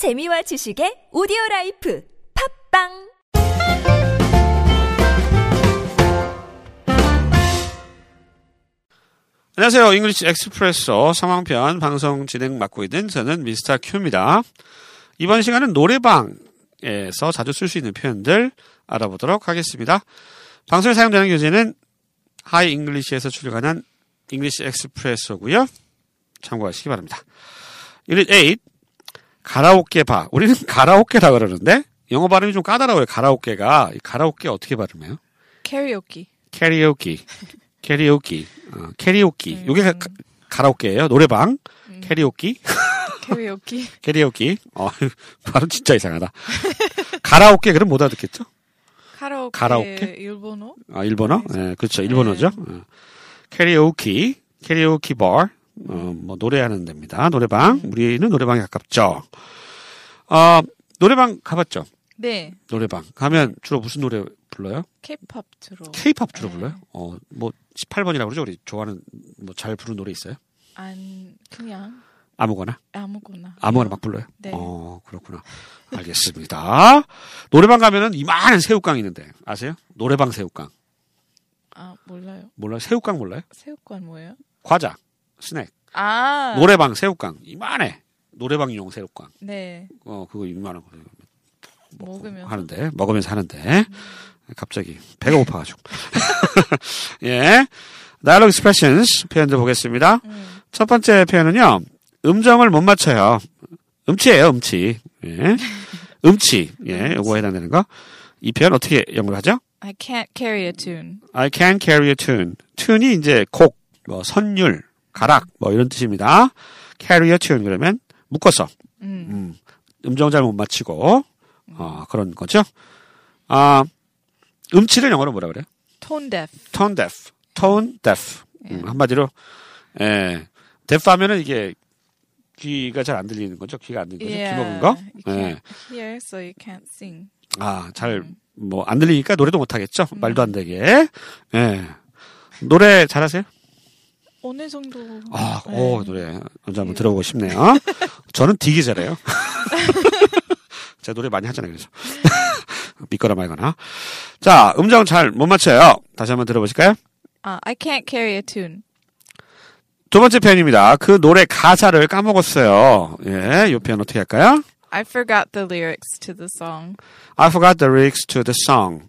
재미와 지식의 오디오 life 팟빵 안녕하세요. English Expresso 상황편 방송 진행 맡고 있는 저는 Mr. Q입니다. 이번 시간은 노래방에서 자주 쓸 수 있는 표현들 알아보도록 하겠습니다. 방송에 사용되는 교재는 Hi English에서 출간한 English Expresso고요. 참고하시기 바랍니다. 유닛 8 Karaoke Bar. 우리는 가라오케라 그러는데 영어 발음이 좀 까다로워요. 가라오케가 이 가라오케 어떻게 발음해요? karaoke. karaoke. karaoke. 어, karaoke. 음. 요게 가, 가라오케예요. 노래방. karaoke. karaoke. karaoke. 어, 발음 진짜 이상하다. 가라오케 그럼 못 알아듣겠죠? 카라오케. 가라오케? 일본어? 아, 일본어? 예, 그렇죠. 일본어죠. 어. karaoke. karaoke bar. 어, 뭐 노래하는 데입니다. 노래방. 우리는 노래방에 가깝죠. 어, 노래방 가봤죠? 네. 노래방. 가면 주로 무슨 노래 불러요? 케이팝 주로. 케이팝 주로 네. 불러요? 어, 뭐 18번이라고 그러죠? 우리 좋아하는 뭐 잘 부르는 노래 있어요? 안 그냥 아무거나? 아무거나. 아무거나 막 불러요? 네. 어, 그렇구나. 알겠습니다. 노래방 가면은 이만한 새우깡 있는데 아세요? 노래방 새우깡. 아 몰라요. 몰라요? 새우깡 몰라요? 새우관 뭐예요? 과자, 스낵. 아. 노래방 새우깡. 이만해. 노래방용 새우깡. 네. 어, 그거 이만한 거. 먹으면 하는데, 먹으면서 하는데, 갑자기 배가 고파가지고. 예. Dialogue expressions 표현들 보겠습니다. 음. 첫 번째 표현은요, 음정을 못 맞춰요. 음치예요, 음치. 예. 음치. 예, 요거 해당되는 거. 이 표현 어떻게 영어로 하죠? I can't carry a tune. I can carry a tune. tune이 이제 곡, 뭐, 선율, 가락, 뭐, 이런 뜻입니다. a tune. 그러면 묶어서, 음. 음, 음 정 잘 못 맞히고, 어, 그런 거죠. 아, 음치를 영어로 뭐라 그래요? tone deaf. tone deaf. tone deaf. 음, 한마디로, 예, deaf 하면은 이게 귀가 잘 안 들리는 거죠? 귀가 안 들리는 거죠? 귀 먹은 거? 예. hear, so you can't sing. 아, 잘, 뭐, 안 들리니까 노래도 못 하겠죠? 말도 안 되게. 예. 노래 잘하세요? 어느 정도. 아, 네. 오, 노래. 언제 한번 들어보고 싶네요. 저는 되게 잘해요. 제가 노래 많이 하잖아요, 그래서. 믿거나 말거나. 자, 음정 잘 못 맞춰요. 다시 한번 들어보실까요? 아, I can't carry a tune. 두 번째 표현입니다. 그 노래 가사를 까먹었어요. 예, 이 표현 어떻게 할까요? I forgot the lyrics to the song. I forgot the lyrics to the song.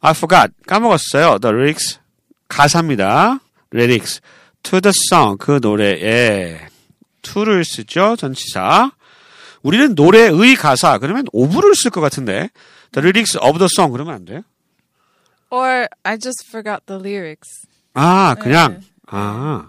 I forgot. 까먹었어요. The lyrics. 가사입니다. lyrics. To the song. 그 노래에. to를 쓰죠. 전치사. 우리는 노래의 가사. 그러면 of를 쓸 것 같은데. The lyrics of the song. 그러면 안 돼요? Or I just forgot the lyrics. 아, 그냥. 네. 아.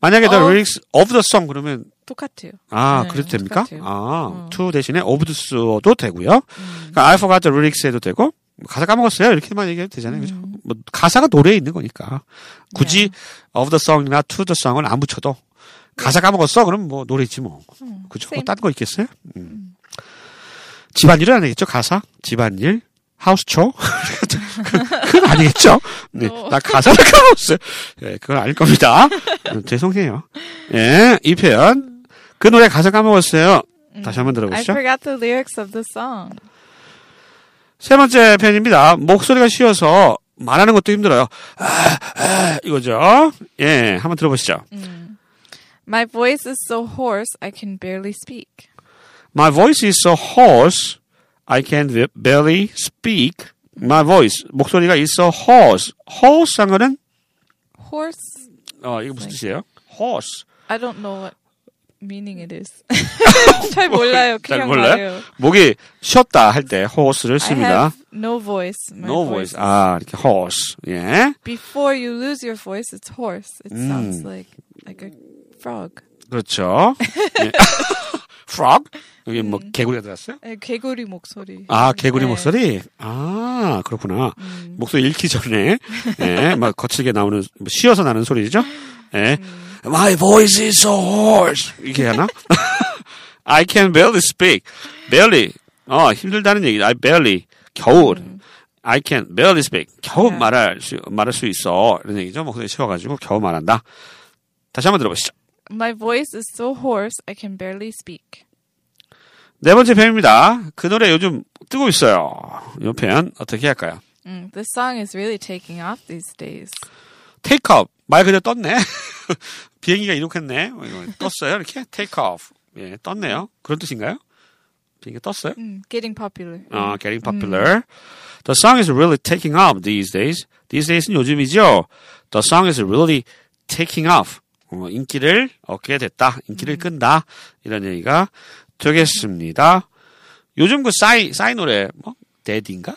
만약에 the Of- lyrics of the song 그러면 똑같아요. 아, 네, 그래도 됩니까? 똑같아요. 아, 어. to 대신에 of the 써도 되고요. 음. 그러니까 I forgot the lyrics 해도 되고 뭐 가사 까먹었어요. 이렇게만 얘기해도 되잖아요. 그죠? 음. 뭐 가사가 노래에 있는 거니까. 굳이 네. of the song이나 to the song을 안 붙여도 가사 까먹었어? 그럼 뭐 노래 있지 뭐. 음, 그죠? same. 딴거 있겠어요? 음. 집안일은 아니겠죠? 가사? 집안일? 하우스초? 그건 아니겠죠? 네. 어. 나 가사를 까먹었어요. 예, 그건 아닐 겁니다. 음, 죄송해요. 예, 이 표현. 그 노래 가사 까먹었어요. 다시 한번 I 들어보시죠. forgot the lyrics of the song. 세 번째 표현입니다. 목소리가 쉬어서 말하는 것도 힘들어요. 아, 아, 이거죠. 예, 한번 들어보시죠. My voice is so hoarse I can barely speak. My voice is so hoarse, I can barely speak. My voice, 목소리가 is so hoarse. hoarse 한 거는, Hoarse? 어, 이거 무슨 뜻이에요? hoarse. I don't know what meaning it is. 잘 몰라요. 잘 몰라요? 말해요. 목이 쉬었다 할 때 hoarse를 I 씁니다. have no voice. No voice. 아, 이렇게 hoarse. 예. Before you lose your voice, it's hoarse. It 음. sounds like like a frog. 그렇죠. 예. frog? 여기 뭐 개구리가 들었어요? 에, 개구리 목소리. 아, 개구리 네. 목소리? 아, 그렇구나. 음. 목소리 잃기 전에, 예, 막 거칠게 나오는, 뭐 쉬어서 나는 소리죠? 예. 음. My voice is so hoarse. 이게 하나? I can barely speak. barely. 어, 힘들다는 얘기. I barely. 겨우. I can barely speak. 겨우 네. 말할 수, 말할 수 있어. 이런 얘기죠. 목소리 쉬어가지고 겨우 말한다. 다시 한번 들어보시죠. My voice is so hoarse I can barely speak. 네 번째 표현입니다. 그 노래 요즘 뜨고 있어요. 이 표현 어떻게 할까요? Mm, this song is really taking off these days. take off. 말 그대로 떴네. 비행기가 이륙했네. 뭐 떴어요. 이렇게 take off. 예, 떴네요. 그런 뜻인가요? 비행기 떴어요? Mm, getting popular. 어, getting popular. The song is really taking off these days. These days는 요즘이죠. The song is really taking off. 어, 인기를 얻게 됐다. 인기를 끈다. 이런 얘기가 되겠습니다. 요즘 그 싸이, 싸이 노래, 뭐, 데디인가?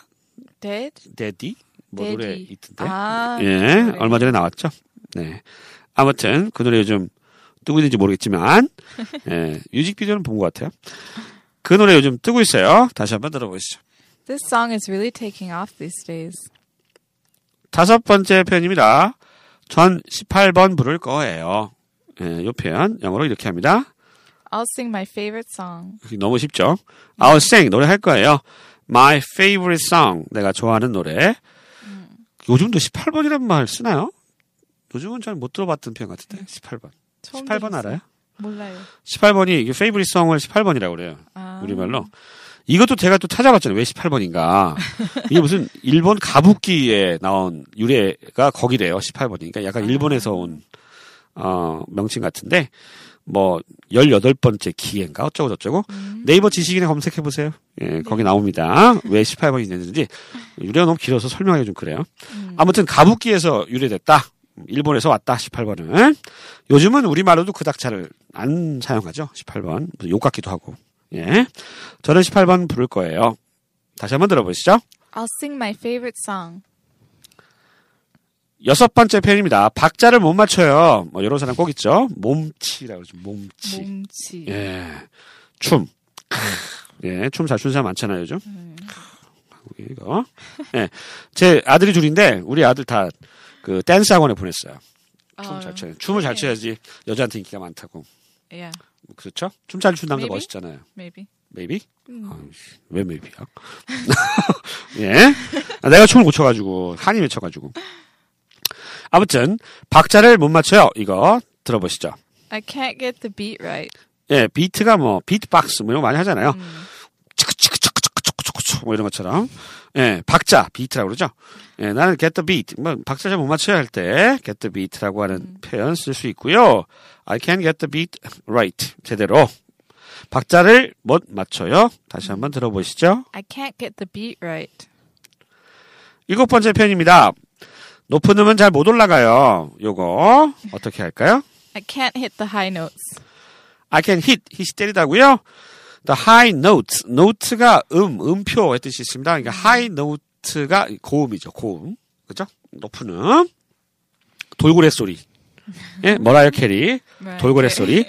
Dead? 데디? 뭐 노래 데디. 있던데. 아, 예, 노래. 얼마 전에 나왔죠. 네. 아무튼 그 노래 요즘 뜨고 있는지 모르겠지만, 예, 뮤직비디오는 본 것 같아요. 그 노래 요즘 뜨고 있어요. 다시 한번 들어보시죠. This song is really taking off these days. 다섯 번째 표현입니다. 전 18번 부를 거예요. 예, 요 표현 영어로 이렇게 합니다. I'll sing my favorite song. 너무 쉽죠? I'll sing 노래 할 거예요. My favorite song 내가 좋아하는 노래. 요즘도 18번이란 말 쓰나요? 요즘은 잘 못 들어봤던 표현 같은데 18번. 처음 18번 들었어요. 알아요? 몰라요. 18번이 이게 favorite song을 18번이라고 그래요. 아. 우리말로. 이것도 제가 또 찾아봤잖아요. 왜 18번인가. 이게 무슨 일본 가부키에 나온 유래가 거기래요. 18번이니까 약간 일본에서 온, 어, 명칭 같은데, 뭐, 18번째 기회인가 어쩌고 저쩌고. 네이버 지식인에 검색해 보세요. 예, 거기 나옵니다. 왜 18번이 됐는지. 유래가 너무 길어서 설명하기 좀 그래요. 아무튼 가부키에서 유래됐다. 일본에서 왔다, 18번은. 요즘은 우리말로도 그닥 잘 안 사용하죠. 18번. 무슨 욕 같기도 하고. 예. 저는 18번 부를 거예요. 다시 한번 들어보시죠. I'll sing my favorite song. 여섯 번째 표현입니다. 박자를 못 맞춰요. 뭐 이런 사람 꼭 있죠. 몸치라고 그러죠. 몸치. 몸치. 예. 춤. 예, 춤 잘 추는 사람 많잖아요, 요즘. 한국에 이거. 예. 제 아들이 둘인데 우리 아들 다 그 댄스 학원에 보냈어요. 춤잘 어, 춰요. 춤을 잘 네. 춰야지 여자한테 인기가 많다고. Yeah, 그렇죠? 춤 잘 추는 남자 Maybe. 멋있잖아요. maybe. maybe? 아이씨, 왜 maybe야? 예. 아, 내가 춤을 못 춰가지고, 한이 맺혀가지고. 아무튼, 박자를 못 맞춰요. 이거 들어보시죠. I can't get the beat right. 예, 비트가 뭐, 비트박스 뭐 이런 거 많이 하잖아요. 치 뭐 이런 것처럼. 예, 박자, 비트라고 그러죠. 예, 나는 get the beat. 뭐, 박자 잘 못 맞춰야 할 때, get the beat라고 하는 표현 쓸 수 있고요. I can get the beat right. 제대로. 박자를 못 맞춰요. 다시 한번 들어보시죠. I can't get the beat right. 일곱 번째 표현입니다. 높은 음은 잘 못 올라가요. 요거 어떻게 할까요? I can't hit the high notes. I can hit, hit이 때리다고요. The high note, note가 음, 음표의 뜻이 있습니다. 그러니까 high note가 고음이죠, 고음. 그죠? 높은 음. 돌고래 소리. 예, 머라이어 캐리. Right. 돌고래 소리.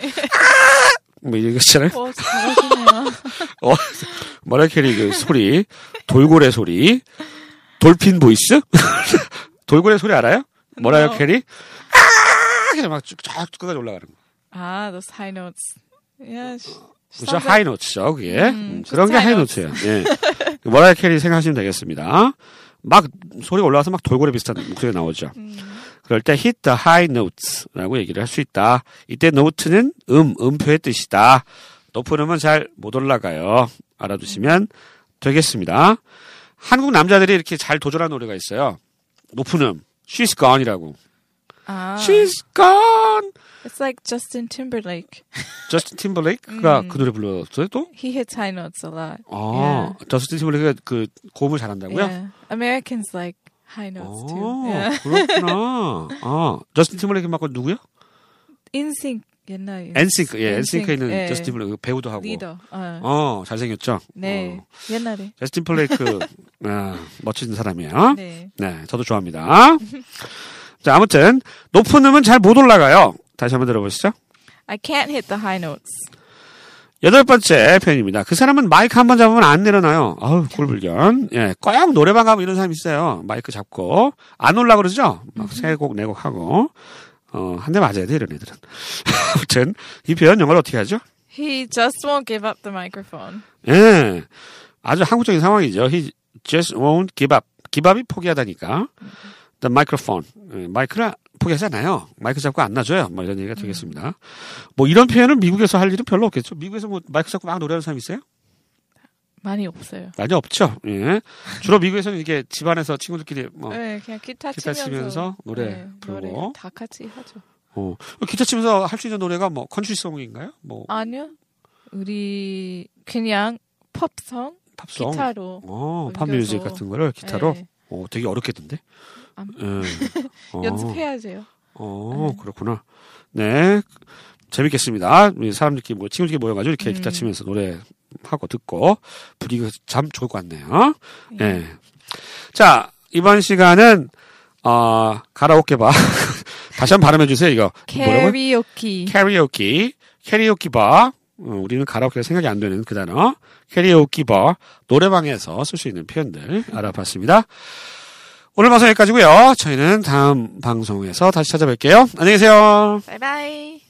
뭐 이런 거 있잖아요. 어. 어, 머라이어 캐리 그 소리. 돌고래 소리. dolphin voice? 돌고래 소리 알아요? 머라이어 No. 캐리? 아! 그냥 막 쭉, 쭉 끝까지 올라가는 거. ah, those high notes. Yeah. Like- high note죠, 그게. 음, 음, 그런 게 high high note예요. 예. 그 머라이어 캐리 생각하시면 되겠습니다. 막 소리가 올라와서 막 돌고래 비슷한 목소리가 나오죠. 그럴 때 hit the high notes라고 얘기를 할 수 있다. 이때 note는 음, 음표의 뜻이다. 높은 음은 잘 못 올라가요. 알아두시면 되겠습니다. 한국 남자들이 이렇게 잘 도전한 노래가 있어요. 높은 음, she's gone이라고. Ah, she's gone. It's like Justin Timberlake. 저스틴 팀벌레이크가 음. 그 노래 불렀어요 또? He hits high notes a lot. 아, 저스틴 팀벌레이크가 그 고음을 잘한다고요? Yeah. Americans like high notes too. 어, Yeah. 그렇구나. 아, 저스틴 팀벌레이크 맞고 누구요? 엔싱크 옛날에. 엔싱크, 예, 엔싱크에 있는 예. 저스틴 팀벌레이크 배우도 하고. 리더. 어. 어, 잘생겼죠? 네. 어, 옛날에. 저스틴 팀벌레이크, 아, 멋진 사람이에요. 네. 네. 저도 좋아합니다. 자, 아무튼, 높은 음은 잘 못 올라가요. 다시 한번 들어보시죠. I can't hit the high notes. 여덟 번째 표현입니다. 그 사람은 마이크 한 번 잡으면 안 내려놔요. 아우, 꿀불견. 예, 꼭 노래방 가면 이런 사람 있어요. 마이크 잡고. 안 올라 그러죠? 막 세 곡, 네 곡 하고. 어, 한 대 맞아야 돼, 이런 애들은. 아무튼, 이 표현 영어로 어떻게 하죠? He just won't give up the microphone. 예. 아주 한국적인 상황이죠. He just won't give up. give up이 포기하다니까. The microphone. 예, 마이크를 포기하잖아요. 마이크 잡고 안 놔줘요. 뭐 이런 얘기가 되겠습니다. 뭐 이런 표현은 미국에서 할 일은 별로 없겠죠. 미국에서 뭐 마이크 잡고 막 노래하는 사람 있어요? 많이 없어요. 많이 없죠. 예. 주로 미국에서는 이게 집안에서 친구들끼리 뭐 네, 그냥 기타, 기타 치면서, 치면서 노래 네, 부르고. 노래 다 같이 하죠. 어, 기타 치면서 할 수 있는 노래가 뭐 country song인가요? 뭐 아니요. 우리 그냥 pop송 팝송. 기타로 어. 팝뮤직 같은 거를 기타로. 네, 어, 되게 어렵겠던데. 안- 예. 어, 연습해야죠. 어, 네. 그렇구나. 네. 재밌겠습니다. 사람들끼리 뭐 친구들끼리 모여가지고 이렇게 음. 기타 치면서 노래 하고 듣고 분위기가 참 좋을 것 같네요. 예. 자, 이번 시간은 어, 가라오케 바. 다시 한번 발음해 주세요. 이거? 캐리오키. 캐리오키, karaoke bar. 어, 우리는 가라오케가 생각이 안 되는 그 단어. 캐리오키 바. 노래방에서 쓸 수 있는 표현들 알아봤습니다. 오늘 방송 여기까지고요. 저희는 다음 방송에서 다시 찾아뵐게요. 안녕히 계세요. 바이바이.